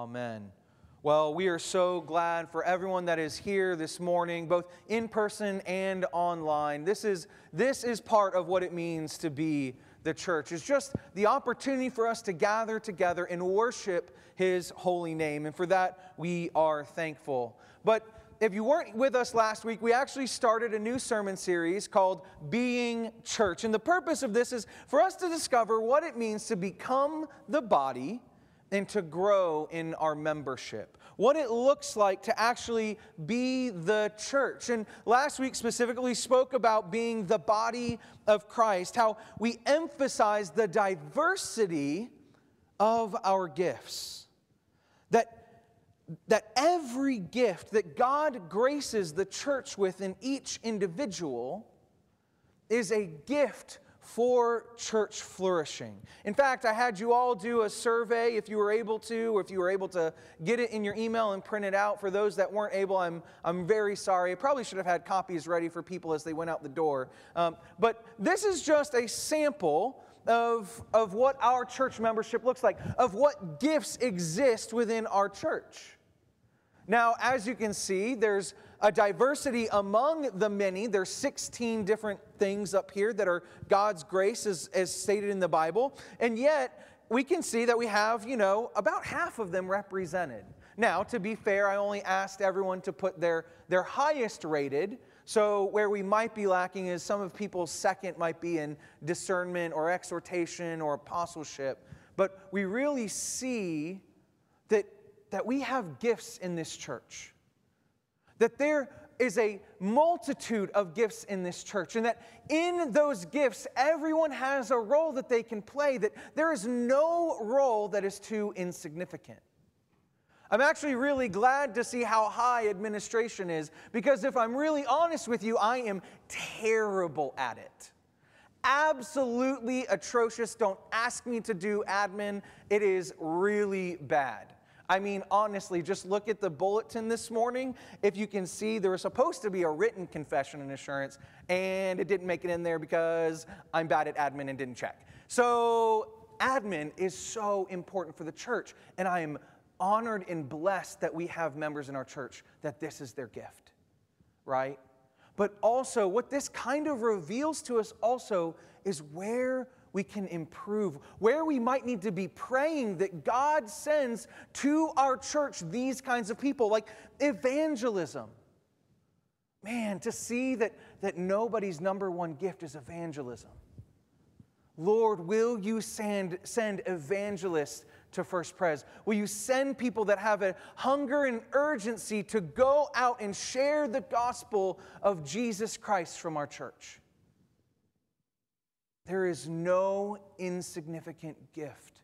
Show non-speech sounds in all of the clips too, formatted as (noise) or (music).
Amen. Well, we are so glad for everyone that is here this morning, both in person and online. This is, this is part of what it means to be the church. It's just the opportunity for us to gather together and worship His holy name. And for that, we are thankful. But if you weren't with us last week, we actually started a new sermon series called Being Church. And the purpose of this is for us to discover what it means to become the body and to grow in our membership. What it looks like to actually be the church. And last week specifically we spoke about being the body of Christ, how we emphasize the diversity of our gifts. That that every gift that God graces the church with in each individual is a gift for church flourishing. In fact, I had you all do a survey if you were able to, or if you were able to get it in your email and print it out. For those that weren't able, I'm, I'm very sorry. I probably should have had copies ready for people as they went out the door. Um, but this is just a sample of, of what our church membership looks like, of what gifts exist within our church. Now, as you can see, there's a diversity among the many. There's 16 different things up here that are God's grace as, as stated in the Bible. And yet, we can see that we have, you know, about half of them represented. Now, to be fair, I only asked everyone to put their, their highest rated. So, where we might be lacking is some of people's second might be in discernment or exhortation or apostleship. But we really see that that we have gifts in this church, that there is a multitude of gifts in this church, and that in those gifts, everyone has a role that they can play, that there is no role that is too insignificant. I'm actually really glad to see how high administration is because if I'm really honest with you, I am terrible at it. Absolutely atrocious. Don't ask me to do admin, it is really bad. I mean, honestly, just look at the bulletin this morning. If you can see, there was supposed to be a written confession and assurance, and it didn't make it in there because I'm bad at admin and didn't check. So, admin is so important for the church, and I am honored and blessed that we have members in our church that this is their gift, right? But also, what this kind of reveals to us also is where we can improve, where we might need to be praying that God sends to our church these kinds of people, like evangelism. Man, to see that, that nobody's number one gift is evangelism. Lord, will you send, send evangelists to First Pres? Will you send people that have a hunger and urgency to go out and share the gospel of Jesus Christ from our church? There is no insignificant gift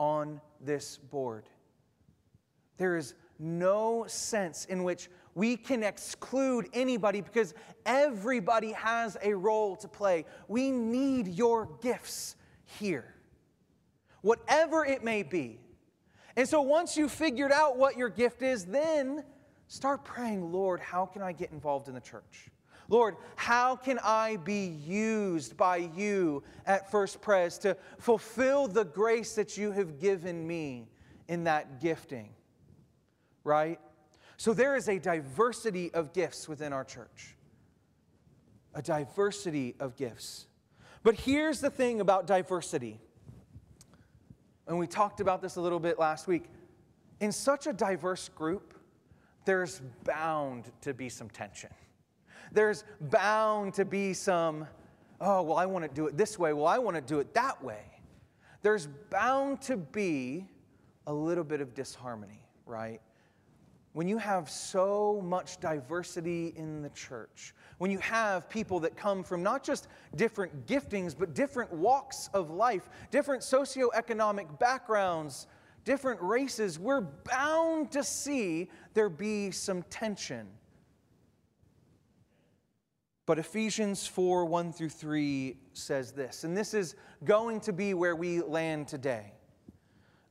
on this board. There is no sense in which we can exclude anybody because everybody has a role to play. We need your gifts here, whatever it may be. And so once you've figured out what your gift is, then start praying, Lord, how can I get involved in the church? Lord, how can I be used by you at First Pres to fulfill the grace that you have given me in that gifting? Right? So there is a diversity of gifts within our church. A diversity of gifts. But here's the thing about diversity. And we talked about this a little bit last week. In such a diverse group, there's bound to be some tension there's bound to be some, oh, well, I want to do it this way. Well, I want to do it that way. There's bound to be a little bit of disharmony, right? When you have so much diversity in the church, when you have people that come from not just different giftings, but different walks of life, different socioeconomic backgrounds, different races, we're bound to see there be some tension but Ephesians 4 1 through 3 says this, and this is going to be where we land today.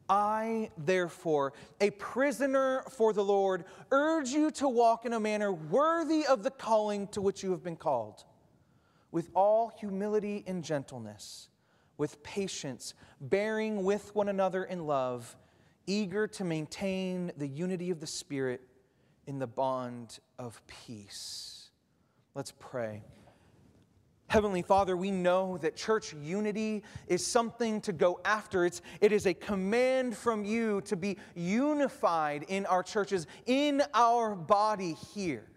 I, therefore, a prisoner for the Lord, urge you to walk in a manner worthy of the calling to which you have been called, with all humility and gentleness, with patience, bearing with one another in love eager to maintain the unity of the Spirit in the bond of peace. Let's pray. Heavenly Father, we know that church unity is something to go after. It's, it is a command from you to be unified in our churches, in our body here.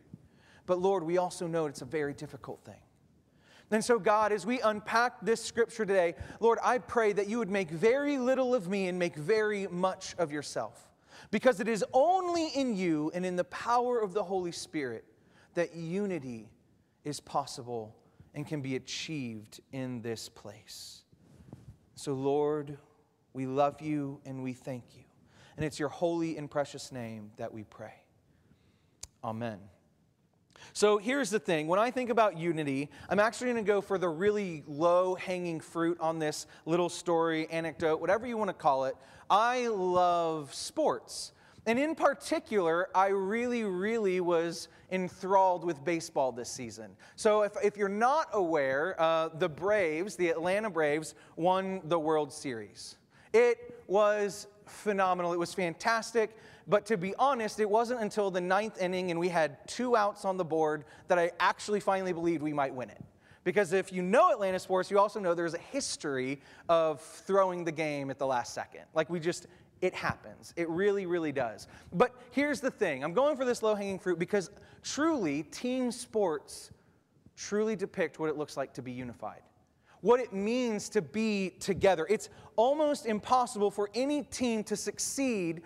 But Lord, we also know it's a very difficult thing. And so, God, as we unpack this scripture today, Lord, I pray that you would make very little of me and make very much of yourself. Because it is only in you and in the power of the Holy Spirit that unity is possible and can be achieved in this place. So, Lord, we love you and we thank you. And it's your holy and precious name that we pray. Amen. So here's the thing when I think about unity, I'm actually going to go for the really low hanging fruit on this little story, anecdote, whatever you want to call it. I love sports. And in particular, I really, really was enthralled with baseball this season. So, if, if you're not aware, uh, the Braves, the Atlanta Braves, won the World Series. It was phenomenal. It was fantastic. But to be honest, it wasn't until the ninth inning and we had two outs on the board that I actually finally believed we might win it. Because if you know Atlanta sports, you also know there's a history of throwing the game at the last second. Like we just, it happens. It really, really does. But here's the thing I'm going for this low hanging fruit because truly, team sports truly depict what it looks like to be unified what it means to be together. It's almost impossible for any team to succeed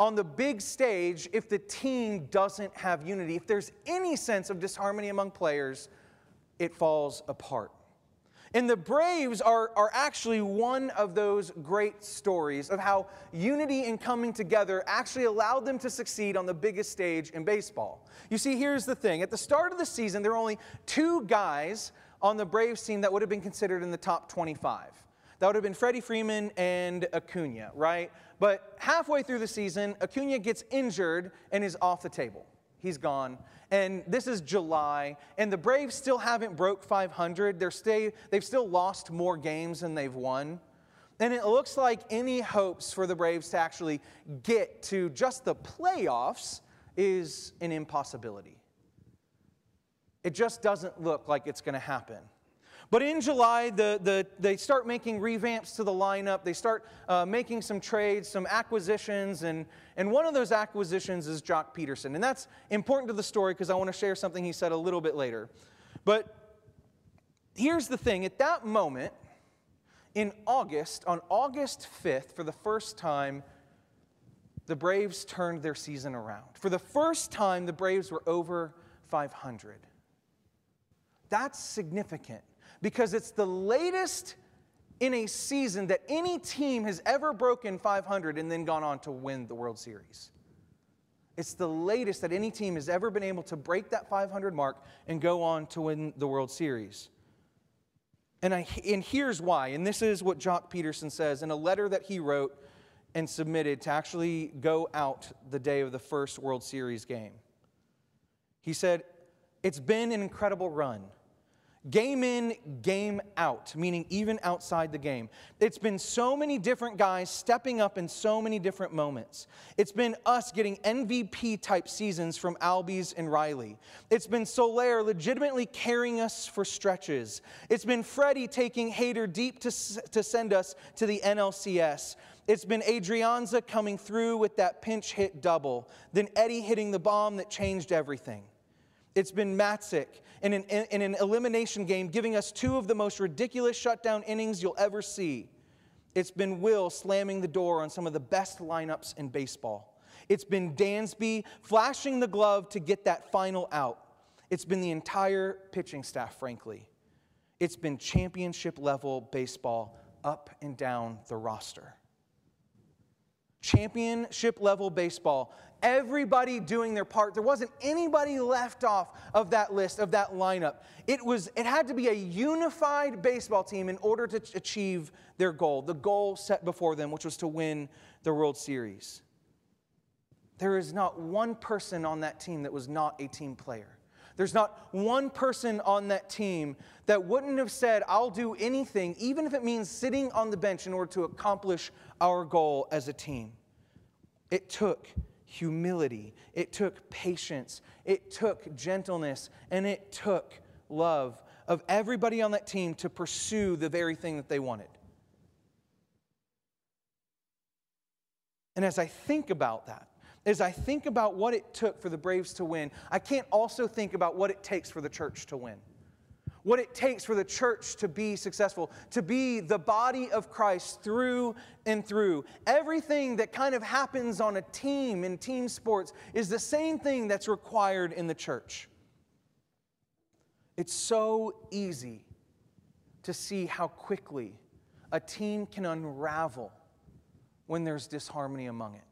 on the big stage if the team doesn't have unity. If there's any sense of disharmony among players, it falls apart. And the Braves are, are actually one of those great stories of how unity and coming together actually allowed them to succeed on the biggest stage in baseball. You see, here's the thing at the start of the season, there were only two guys on the Braves team that would have been considered in the top 25. That would have been Freddie Freeman and Acuna, right? But halfway through the season, Acuna gets injured and is off the table. He's gone. And this is July, and the Braves still haven't broke 500. They're stay, they've still lost more games than they've won. And it looks like any hopes for the Braves to actually get to just the playoffs is an impossibility. It just doesn't look like it's going to happen. But in July, the, the, they start making revamps to the lineup. They start uh, making some trades, some acquisitions, and, and one of those acquisitions is Joc Pederson. And that's important to the story because I want to share something he said a little bit later. But here's the thing at that moment, in August, on August 5th, for the first time, the Braves turned their season around. For the first time, the Braves were over 500. That's significant because it's the latest in a season that any team has ever broken 500 and then gone on to win the World Series. It's the latest that any team has ever been able to break that 500 mark and go on to win the World Series. And, I, and here's why. And this is what Joc Pederson says in a letter that he wrote and submitted to actually go out the day of the first World Series game. He said, It's been an incredible run. Game in, game out, meaning even outside the game. It's been so many different guys stepping up in so many different moments. It's been us getting MVP type seasons from Albies and Riley. It's been Soler legitimately carrying us for stretches. It's been Freddie taking Hader deep to, to send us to the NLCS. It's been Adrianza coming through with that pinch hit double, then Eddie hitting the bomb that changed everything. It's been Matzek in an, in an elimination game giving us two of the most ridiculous shutdown innings you'll ever see. It's been Will slamming the door on some of the best lineups in baseball. It's been Dansby flashing the glove to get that final out. It's been the entire pitching staff, frankly. It's been championship level baseball up and down the roster. Championship level baseball everybody doing their part. There wasn't anybody left off of that list, of that lineup. It, was, it had to be a unified baseball team in order to achieve their goal, the goal set before them, which was to win the World Series. There is not one person on that team that was not a team player. There's not one person on that team that wouldn't have said, I'll do anything, even if it means sitting on the bench in order to accomplish our goal as a team. It took humility, it took patience, it took gentleness, and it took love of everybody on that team to pursue the very thing that they wanted. And as I think about that, as I think about what it took for the Braves to win, I can't also think about what it takes for the church to win. What it takes for the church to be successful, to be the body of Christ through and through. Everything that kind of happens on a team in team sports is the same thing that's required in the church. It's so easy to see how quickly a team can unravel when there's disharmony among it.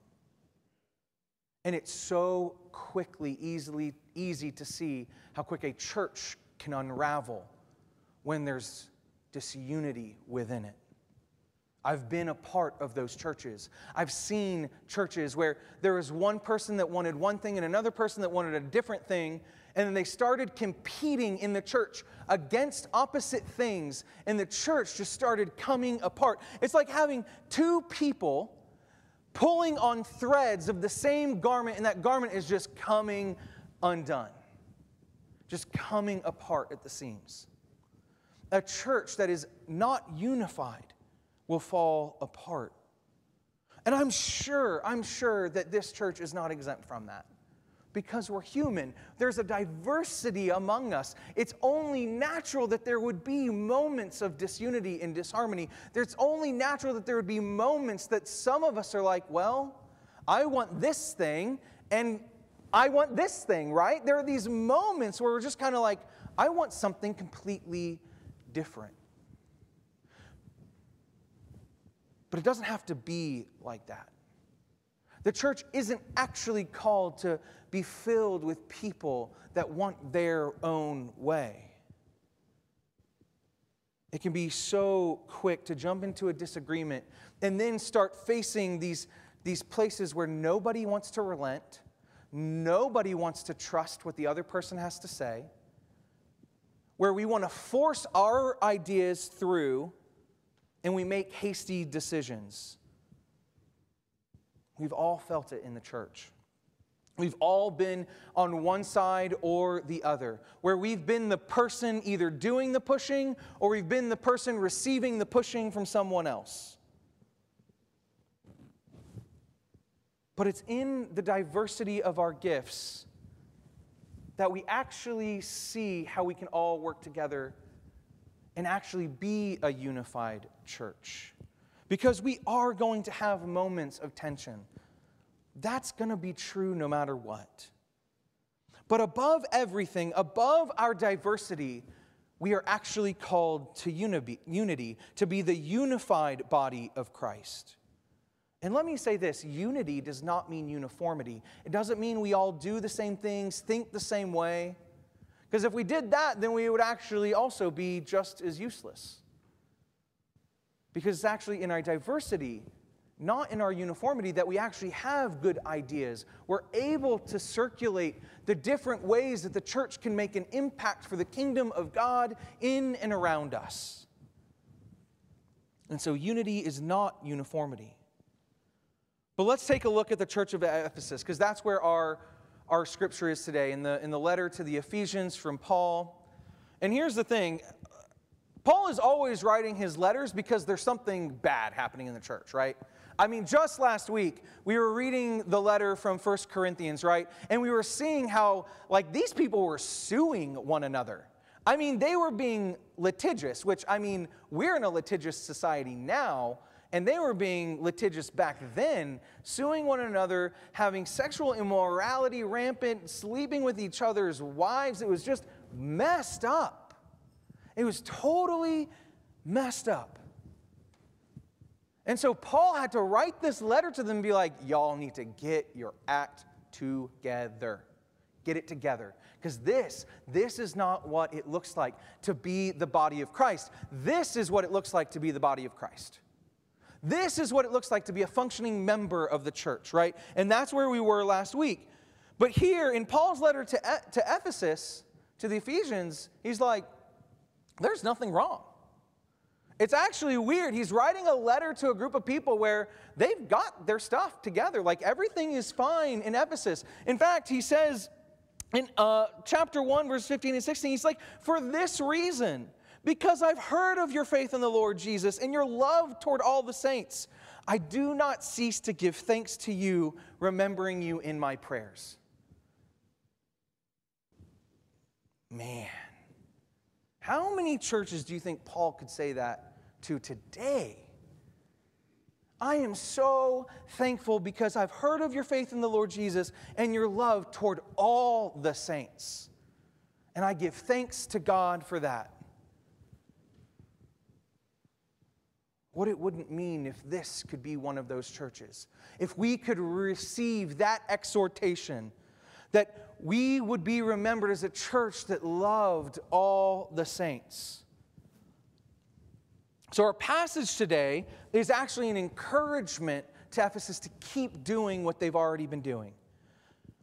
And it's so quickly, easily, easy to see how quick a church can unravel when there's disunity within it. I've been a part of those churches. I've seen churches where there was one person that wanted one thing and another person that wanted a different thing, and then they started competing in the church against opposite things, and the church just started coming apart. It's like having two people pulling on threads of the same garment, and that garment is just coming undone, just coming apart at the seams. A church that is not unified will fall apart. And I'm sure, I'm sure that this church is not exempt from that because we're human. There's a diversity among us. It's only natural that there would be moments of disunity and disharmony. It's only natural that there would be moments that some of us are like, well, I want this thing, and I want this thing, right? There are these moments where we're just kind of like, I want something completely different. But it doesn't have to be like that. The church isn't actually called to be filled with people that want their own way. It can be so quick to jump into a disagreement and then start facing these, these places where nobody wants to relent, nobody wants to trust what the other person has to say, where we want to force our ideas through and we make hasty decisions. We've all felt it in the church. We've all been on one side or the other, where we've been the person either doing the pushing or we've been the person receiving the pushing from someone else. But it's in the diversity of our gifts that we actually see how we can all work together and actually be a unified church because we are going to have moments of tension. That's going to be true no matter what. But above everything, above our diversity, we are actually called to unity, to be the unified body of Christ. And let me say this unity does not mean uniformity. It doesn't mean we all do the same things, think the same way. Because if we did that, then we would actually also be just as useless. Because it's actually in our diversity, not in our uniformity, that we actually have good ideas. We're able to circulate the different ways that the church can make an impact for the kingdom of God in and around us. And so unity is not uniformity. But let's take a look at the church of Ephesus, because that's where our, our scripture is today, in the, in the letter to the Ephesians from Paul. And here's the thing Paul is always writing his letters because there's something bad happening in the church, right? I mean, just last week, we were reading the letter from First Corinthians, right? And we were seeing how, like, these people were suing one another. I mean, they were being litigious, which, I mean, we're in a litigious society now, and they were being litigious back then, suing one another, having sexual immorality rampant, sleeping with each other's wives. It was just messed up. It was totally messed up. And so Paul had to write this letter to them and be like, y'all need to get your act together. Get it together. Because this, this is not what it looks like to be the body of Christ. This is what it looks like to be the body of Christ. This is what it looks like to be a functioning member of the church, right? And that's where we were last week. But here in Paul's letter to, to Ephesus, to the Ephesians, he's like, there's nothing wrong. It's actually weird. He's writing a letter to a group of people where they've got their stuff together. Like everything is fine in Ephesus. In fact, he says in uh, chapter 1, verse 15 and 16, he's like, For this reason, because I've heard of your faith in the Lord Jesus and your love toward all the saints, I do not cease to give thanks to you, remembering you in my prayers. Man, how many churches do you think Paul could say that to today. I am so thankful because I've heard of your faith in the Lord Jesus and your love toward all the saints. And I give thanks to God for that. What it wouldn't mean if this could be one of those churches. If we could receive that exhortation, that we would be remembered as a church that loved all the saints. So, our passage today is actually an encouragement to Ephesus to keep doing what they've already been doing.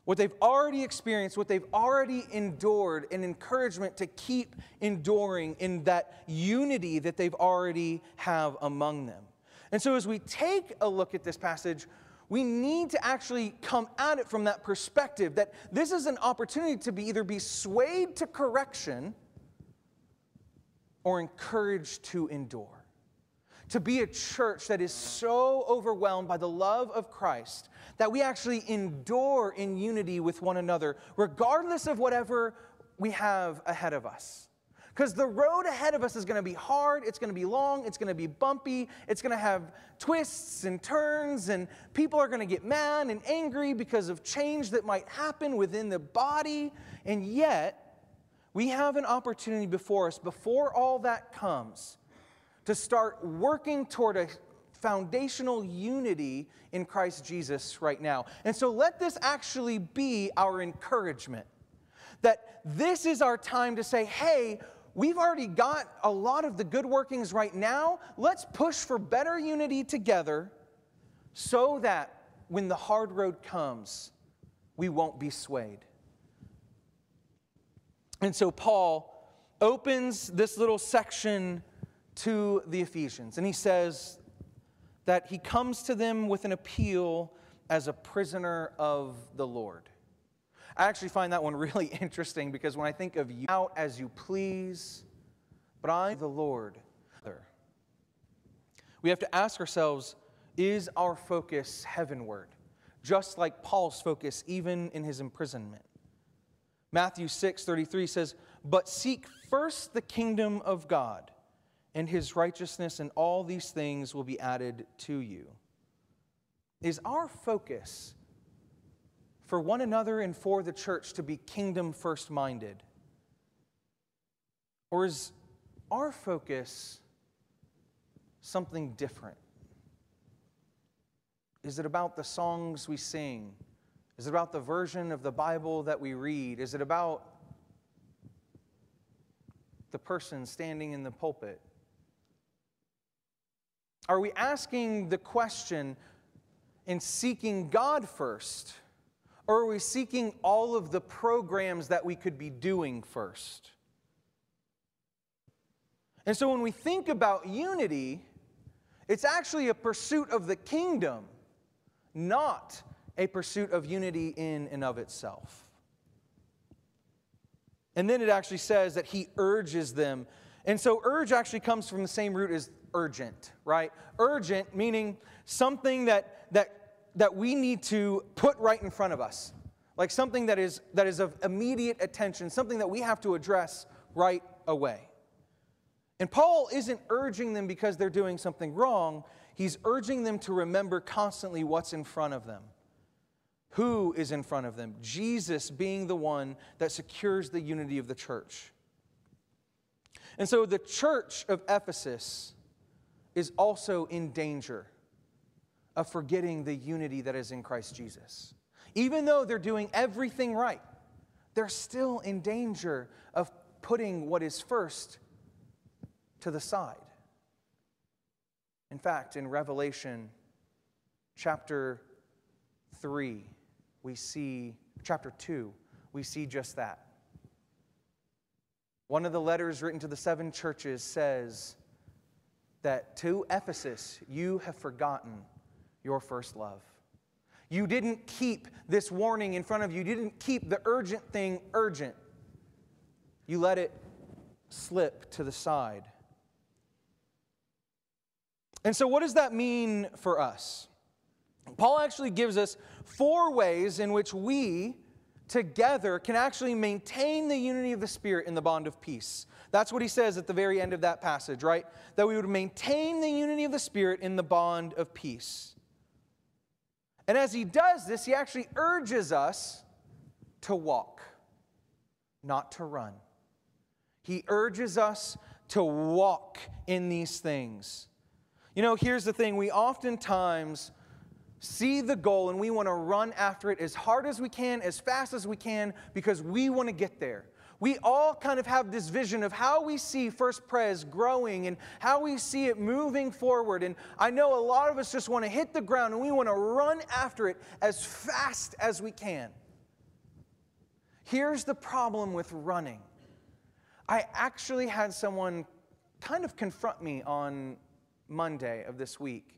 What they've already experienced, what they've already endured, an encouragement to keep enduring in that unity that they've already have among them. And so as we take a look at this passage, we need to actually come at it from that perspective that this is an opportunity to be either be swayed to correction or encouraged to endure. To be a church that is so overwhelmed by the love of Christ that we actually endure in unity with one another, regardless of whatever we have ahead of us. Because the road ahead of us is going to be hard, it's going to be long, it's going to be bumpy, it's going to have twists and turns, and people are going to get mad and angry because of change that might happen within the body. And yet, we have an opportunity before us, before all that comes, to start working toward a foundational unity in Christ Jesus right now. And so let this actually be our encouragement that this is our time to say, hey, we've already got a lot of the good workings right now. Let's push for better unity together so that when the hard road comes, we won't be swayed. And so Paul opens this little section to the Ephesians, and he says that he comes to them with an appeal as a prisoner of the Lord. I actually find that one (laughs) really interesting because when I think of you out as you please, but I'm the Lord. We have to ask ourselves is our focus heavenward? Just like Paul's focus, even in his imprisonment. Matthew 6 33 says, But seek first the kingdom of God and his righteousness, and all these things will be added to you. Is our focus for one another and for the church to be kingdom first minded? Or is our focus something different? Is it about the songs we sing? Is it about the version of the Bible that we read? Is it about the person standing in the pulpit? Are we asking the question in seeking God first? Or are we seeking all of the programs that we could be doing first? And so when we think about unity, it's actually a pursuit of the kingdom, not a pursuit of unity in and of itself. And then it actually says that he urges them. And so, urge actually comes from the same root as urgent, right? Urgent meaning something that, that, that we need to put right in front of us, like something that is, that is of immediate attention, something that we have to address right away. And Paul isn't urging them because they're doing something wrong, he's urging them to remember constantly what's in front of them. Who is in front of them? Jesus being the one that secures the unity of the church. And so the church of Ephesus is also in danger of forgetting the unity that is in Christ Jesus. Even though they're doing everything right, they're still in danger of putting what is first to the side. In fact, in Revelation chapter 3, we see, chapter 2, we see just that. One of the letters written to the seven churches says that to Ephesus, you have forgotten your first love. You didn't keep this warning in front of you, you didn't keep the urgent thing urgent. You let it slip to the side. And so, what does that mean for us? Paul actually gives us four ways in which we together can actually maintain the unity of the Spirit in the bond of peace. That's what he says at the very end of that passage, right? That we would maintain the unity of the Spirit in the bond of peace. And as he does this, he actually urges us to walk, not to run. He urges us to walk in these things. You know, here's the thing we oftentimes see the goal and we want to run after it as hard as we can, as fast as we can, because we want to get there. We all kind of have this vision of how we see First Pres growing and how we see it moving forward. And I know a lot of us just want to hit the ground and we want to run after it as fast as we can. Here's the problem with running I actually had someone kind of confront me on Monday of this week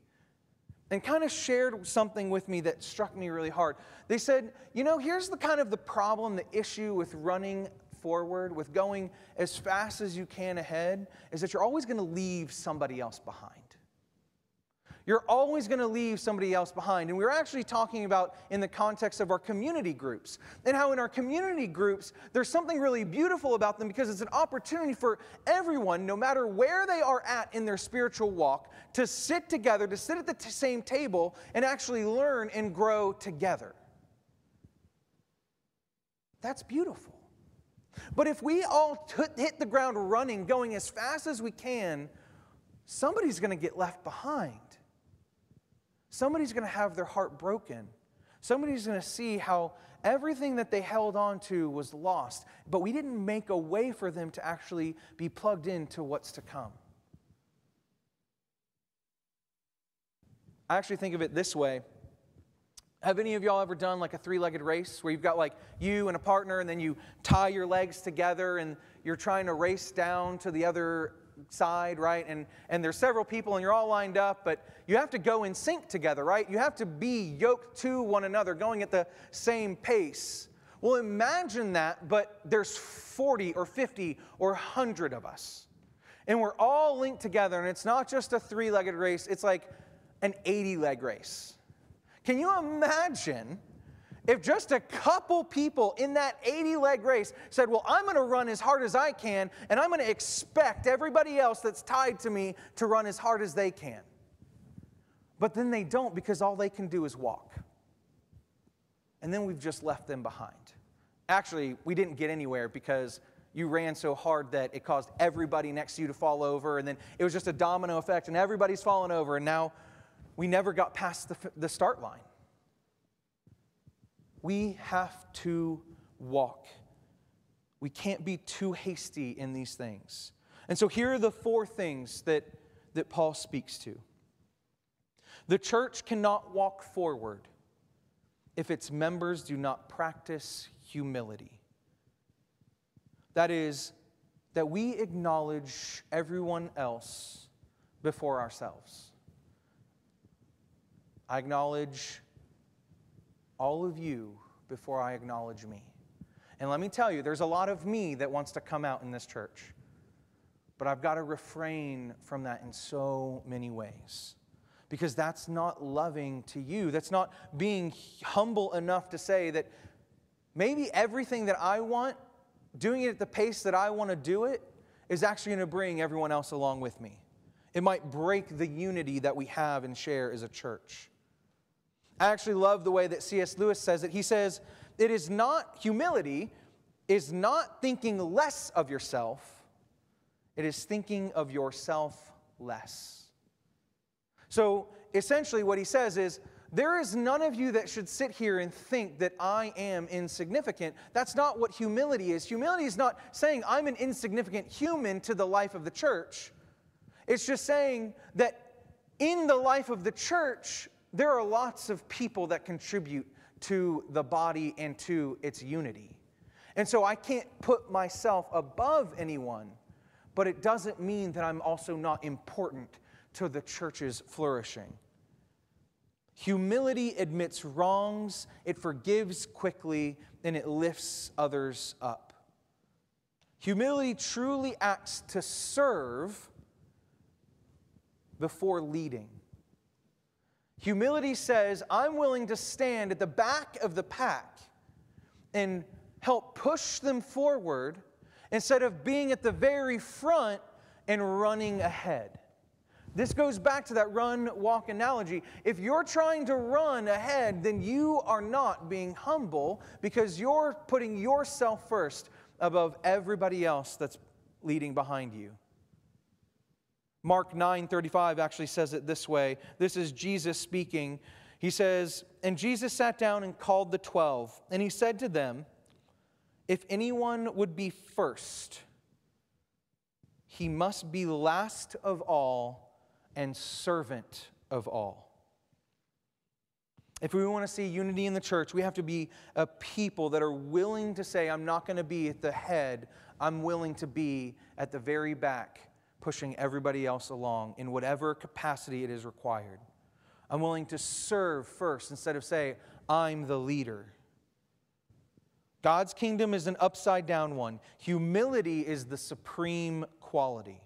and kind of shared something with me that struck me really hard. They said, "You know, here's the kind of the problem, the issue with running forward, with going as fast as you can ahead is that you're always going to leave somebody else behind." You're always going to leave somebody else behind. And we are actually talking about in the context of our community groups and how in our community groups, there's something really beautiful about them because it's an opportunity for everyone, no matter where they are at in their spiritual walk, to sit together, to sit at the same table and actually learn and grow together. That's beautiful. But if we all hit the ground running, going as fast as we can, somebody's going to get left behind. Somebody's going to have their heart broken. Somebody's going to see how everything that they held on to was lost, but we didn't make a way for them to actually be plugged into what's to come. I actually think of it this way. Have any of y'all ever done like a three legged race where you've got like you and a partner and then you tie your legs together and you're trying to race down to the other side, right? And, and there's several people and you're all lined up, but you have to go in sync together, right? You have to be yoked to one another, going at the same pace. Well, imagine that, but there's 40 or 50 or 100 of us. And we're all linked together, and it's not just a three legged race, it's like an 80 leg race. Can you imagine if just a couple people in that 80 leg race said, Well, I'm going to run as hard as I can, and I'm going to expect everybody else that's tied to me to run as hard as they can. But then they don't because all they can do is walk. And then we've just left them behind. Actually, we didn't get anywhere because you ran so hard that it caused everybody next to you to fall over, and then it was just a domino effect, and everybody's fallen over, and now we never got past the, the start line. We have to walk. We can't be too hasty in these things. And so here are the four things that, that Paul speaks to. The church cannot walk forward if its members do not practice humility. That is, that we acknowledge everyone else before ourselves. I acknowledge all of you before I acknowledge me. And let me tell you, there's a lot of me that wants to come out in this church. But I've got to refrain from that in so many ways. Because that's not loving to you. That's not being humble enough to say that maybe everything that I want, doing it at the pace that I want to do it, is actually going to bring everyone else along with me. It might break the unity that we have and share as a church. I actually love the way that C.S. Lewis says it. He says, It is not humility, is not thinking less of yourself, it is thinking of yourself less. So essentially, what he says is, there is none of you that should sit here and think that I am insignificant. That's not what humility is. Humility is not saying I'm an insignificant human to the life of the church. It's just saying that in the life of the church, there are lots of people that contribute to the body and to its unity. And so I can't put myself above anyone, but it doesn't mean that I'm also not important to the church's flourishing. Humility admits wrongs, it forgives quickly, and it lifts others up. Humility truly acts to serve before leading. Humility says, I'm willing to stand at the back of the pack and help push them forward instead of being at the very front and running ahead. This goes back to that run walk analogy. If you're trying to run ahead, then you are not being humble because you're putting yourself first above everybody else that's leading behind you. Mark 9:35 actually says it this way. This is Jesus speaking. He says, "And Jesus sat down and called the 12, and he said to them, if anyone would be first, he must be last of all and servant of all." If we want to see unity in the church, we have to be a people that are willing to say, I'm not going to be at the head, I'm willing to be at the very back pushing everybody else along in whatever capacity it is required. I'm willing to serve first instead of say, I'm the leader. God's kingdom is an upside down one. Humility is the supreme quality.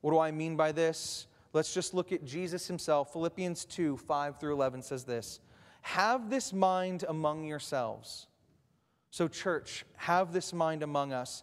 What do I mean by this? Let's just look at Jesus himself. Philippians 2 5 through 11 says this Have this mind among yourselves. So, church, have this mind among us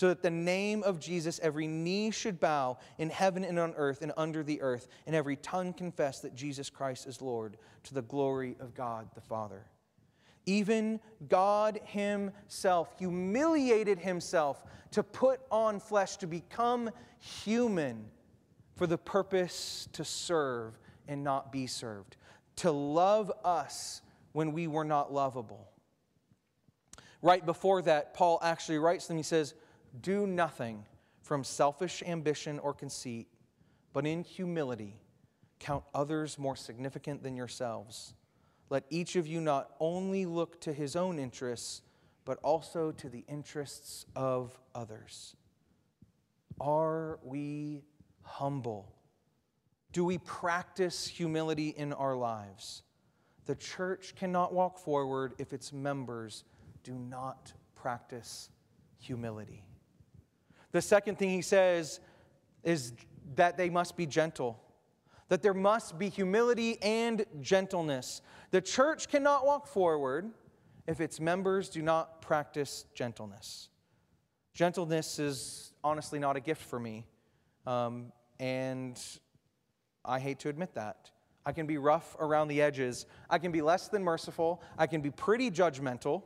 so that the name of Jesus every knee should bow in heaven and on earth and under the earth, and every tongue confess that Jesus Christ is Lord to the glory of God the Father. Even God Himself humiliated Himself to put on flesh, to become human for the purpose to serve and not be served, to love us when we were not lovable. Right before that, Paul actually writes them, he says, do nothing from selfish ambition or conceit, but in humility count others more significant than yourselves. Let each of you not only look to his own interests, but also to the interests of others. Are we humble? Do we practice humility in our lives? The church cannot walk forward if its members do not practice humility. The second thing he says is that they must be gentle, that there must be humility and gentleness. The church cannot walk forward if its members do not practice gentleness. Gentleness is honestly not a gift for me, um, and I hate to admit that. I can be rough around the edges. I can be less than merciful. I can be pretty judgmental.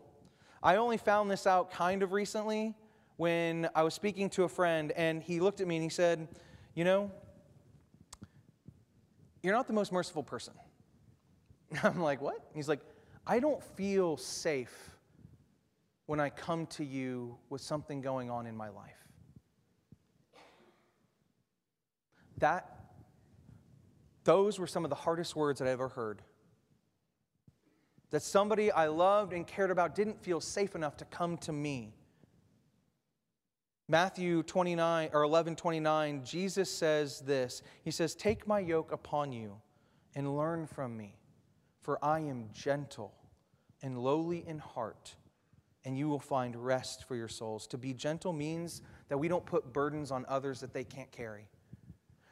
I only found this out kind of recently when I was speaking to a friend, and he looked at me and he said, You know, you're not the most merciful person. (laughs) I'm like, What? He's like, I don't feel safe when I come to you with something going on in my life. That, those were some of the hardest words that I ever heard. That somebody I loved and cared about didn't feel safe enough to come to me Matthew 29 or 11 29, Jesus says this. He says, Take my yoke upon you and learn from me, for I am gentle and lowly in heart, and you will find rest for your souls. To be gentle means that we don't put burdens on others that they can't carry.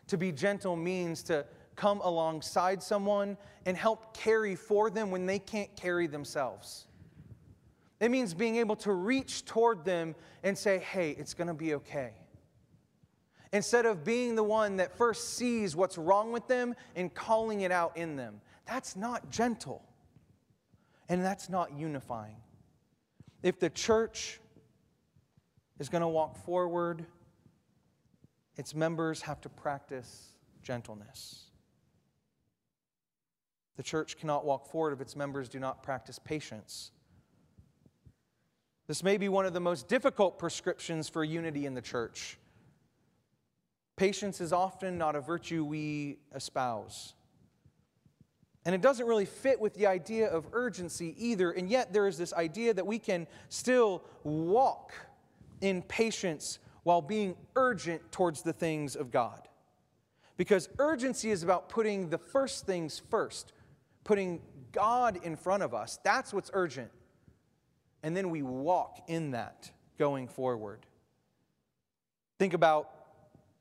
To be gentle means to come alongside someone and help carry for them when they can't carry themselves. It means being able to reach toward them and say, hey, it's going to be okay. Instead of being the one that first sees what's wrong with them and calling it out in them. That's not gentle. And that's not unifying. If the church is going to walk forward, its members have to practice gentleness. The church cannot walk forward if its members do not practice patience. This may be one of the most difficult prescriptions for unity in the church. Patience is often not a virtue we espouse. And it doesn't really fit with the idea of urgency either. And yet, there is this idea that we can still walk in patience while being urgent towards the things of God. Because urgency is about putting the first things first, putting God in front of us. That's what's urgent. And then we walk in that going forward. Think about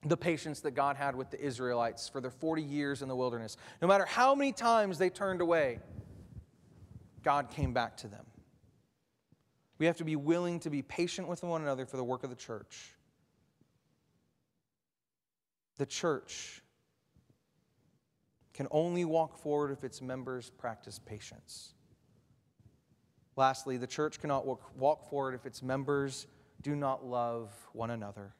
the patience that God had with the Israelites for their 40 years in the wilderness. No matter how many times they turned away, God came back to them. We have to be willing to be patient with one another for the work of the church. The church can only walk forward if its members practice patience. Lastly, the church cannot walk forward if its members do not love one another.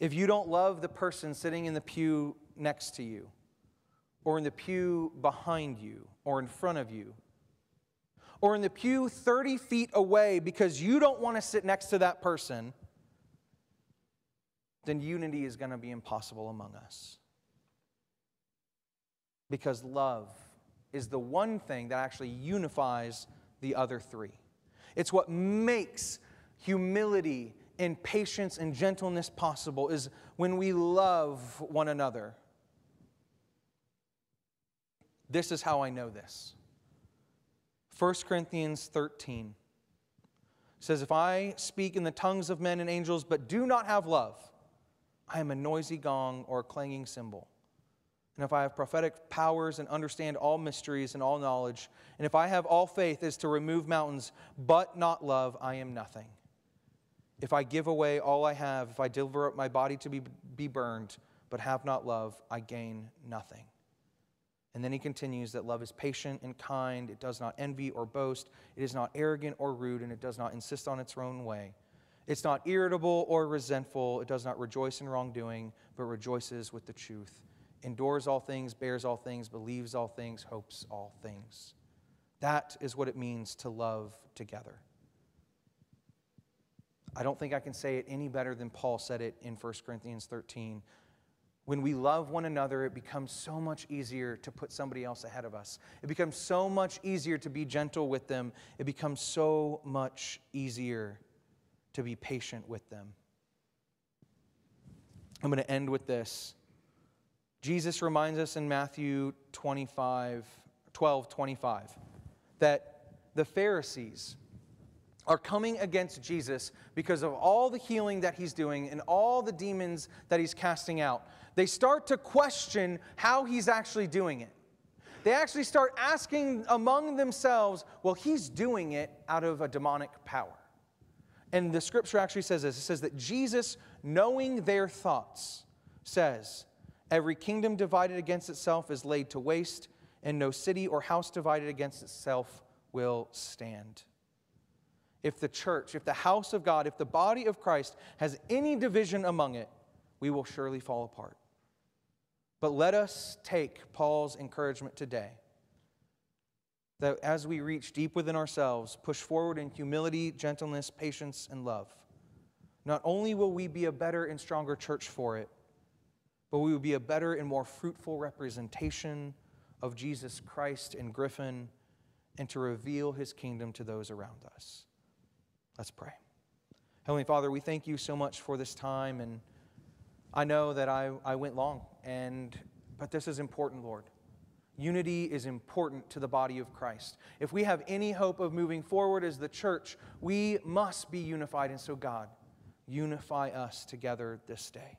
If you don't love the person sitting in the pew next to you, or in the pew behind you, or in front of you, or in the pew 30 feet away because you don't want to sit next to that person, then unity is going to be impossible among us. Because love is the one thing that actually unifies the other three. It's what makes humility and patience and gentleness possible is when we love one another. This is how I know this. 1 Corinthians 13 says, If I speak in the tongues of men and angels, but do not have love, I am a noisy gong or a clanging cymbal. And if I have prophetic powers and understand all mysteries and all knowledge, and if I have all faith as to remove mountains, but not love, I am nothing. If I give away all I have, if I deliver up my body to be, be burned, but have not love, I gain nothing. And then he continues that love is patient and kind. It does not envy or boast. It is not arrogant or rude, and it does not insist on its own way. It's not irritable or resentful. It does not rejoice in wrongdoing, but rejoices with the truth. Endures all things, bears all things, believes all things, hopes all things. That is what it means to love together. I don't think I can say it any better than Paul said it in 1 Corinthians 13. When we love one another, it becomes so much easier to put somebody else ahead of us. It becomes so much easier to be gentle with them. It becomes so much easier to be patient with them. I'm going to end with this. Jesus reminds us in Matthew 25, 12, 25, that the Pharisees, are coming against Jesus because of all the healing that he's doing and all the demons that he's casting out. They start to question how he's actually doing it. They actually start asking among themselves, well, he's doing it out of a demonic power. And the scripture actually says this it says that Jesus, knowing their thoughts, says, Every kingdom divided against itself is laid to waste, and no city or house divided against itself will stand if the church, if the house of God, if the body of Christ has any division among it, we will surely fall apart. But let us take Paul's encouragement today that as we reach deep within ourselves, push forward in humility, gentleness, patience, and love. Not only will we be a better and stronger church for it, but we will be a better and more fruitful representation of Jesus Christ in Griffin and to reveal his kingdom to those around us. Let's pray. Heavenly Father, we thank you so much for this time. And I know that I, I went long, and, but this is important, Lord. Unity is important to the body of Christ. If we have any hope of moving forward as the church, we must be unified. And so, God, unify us together this day.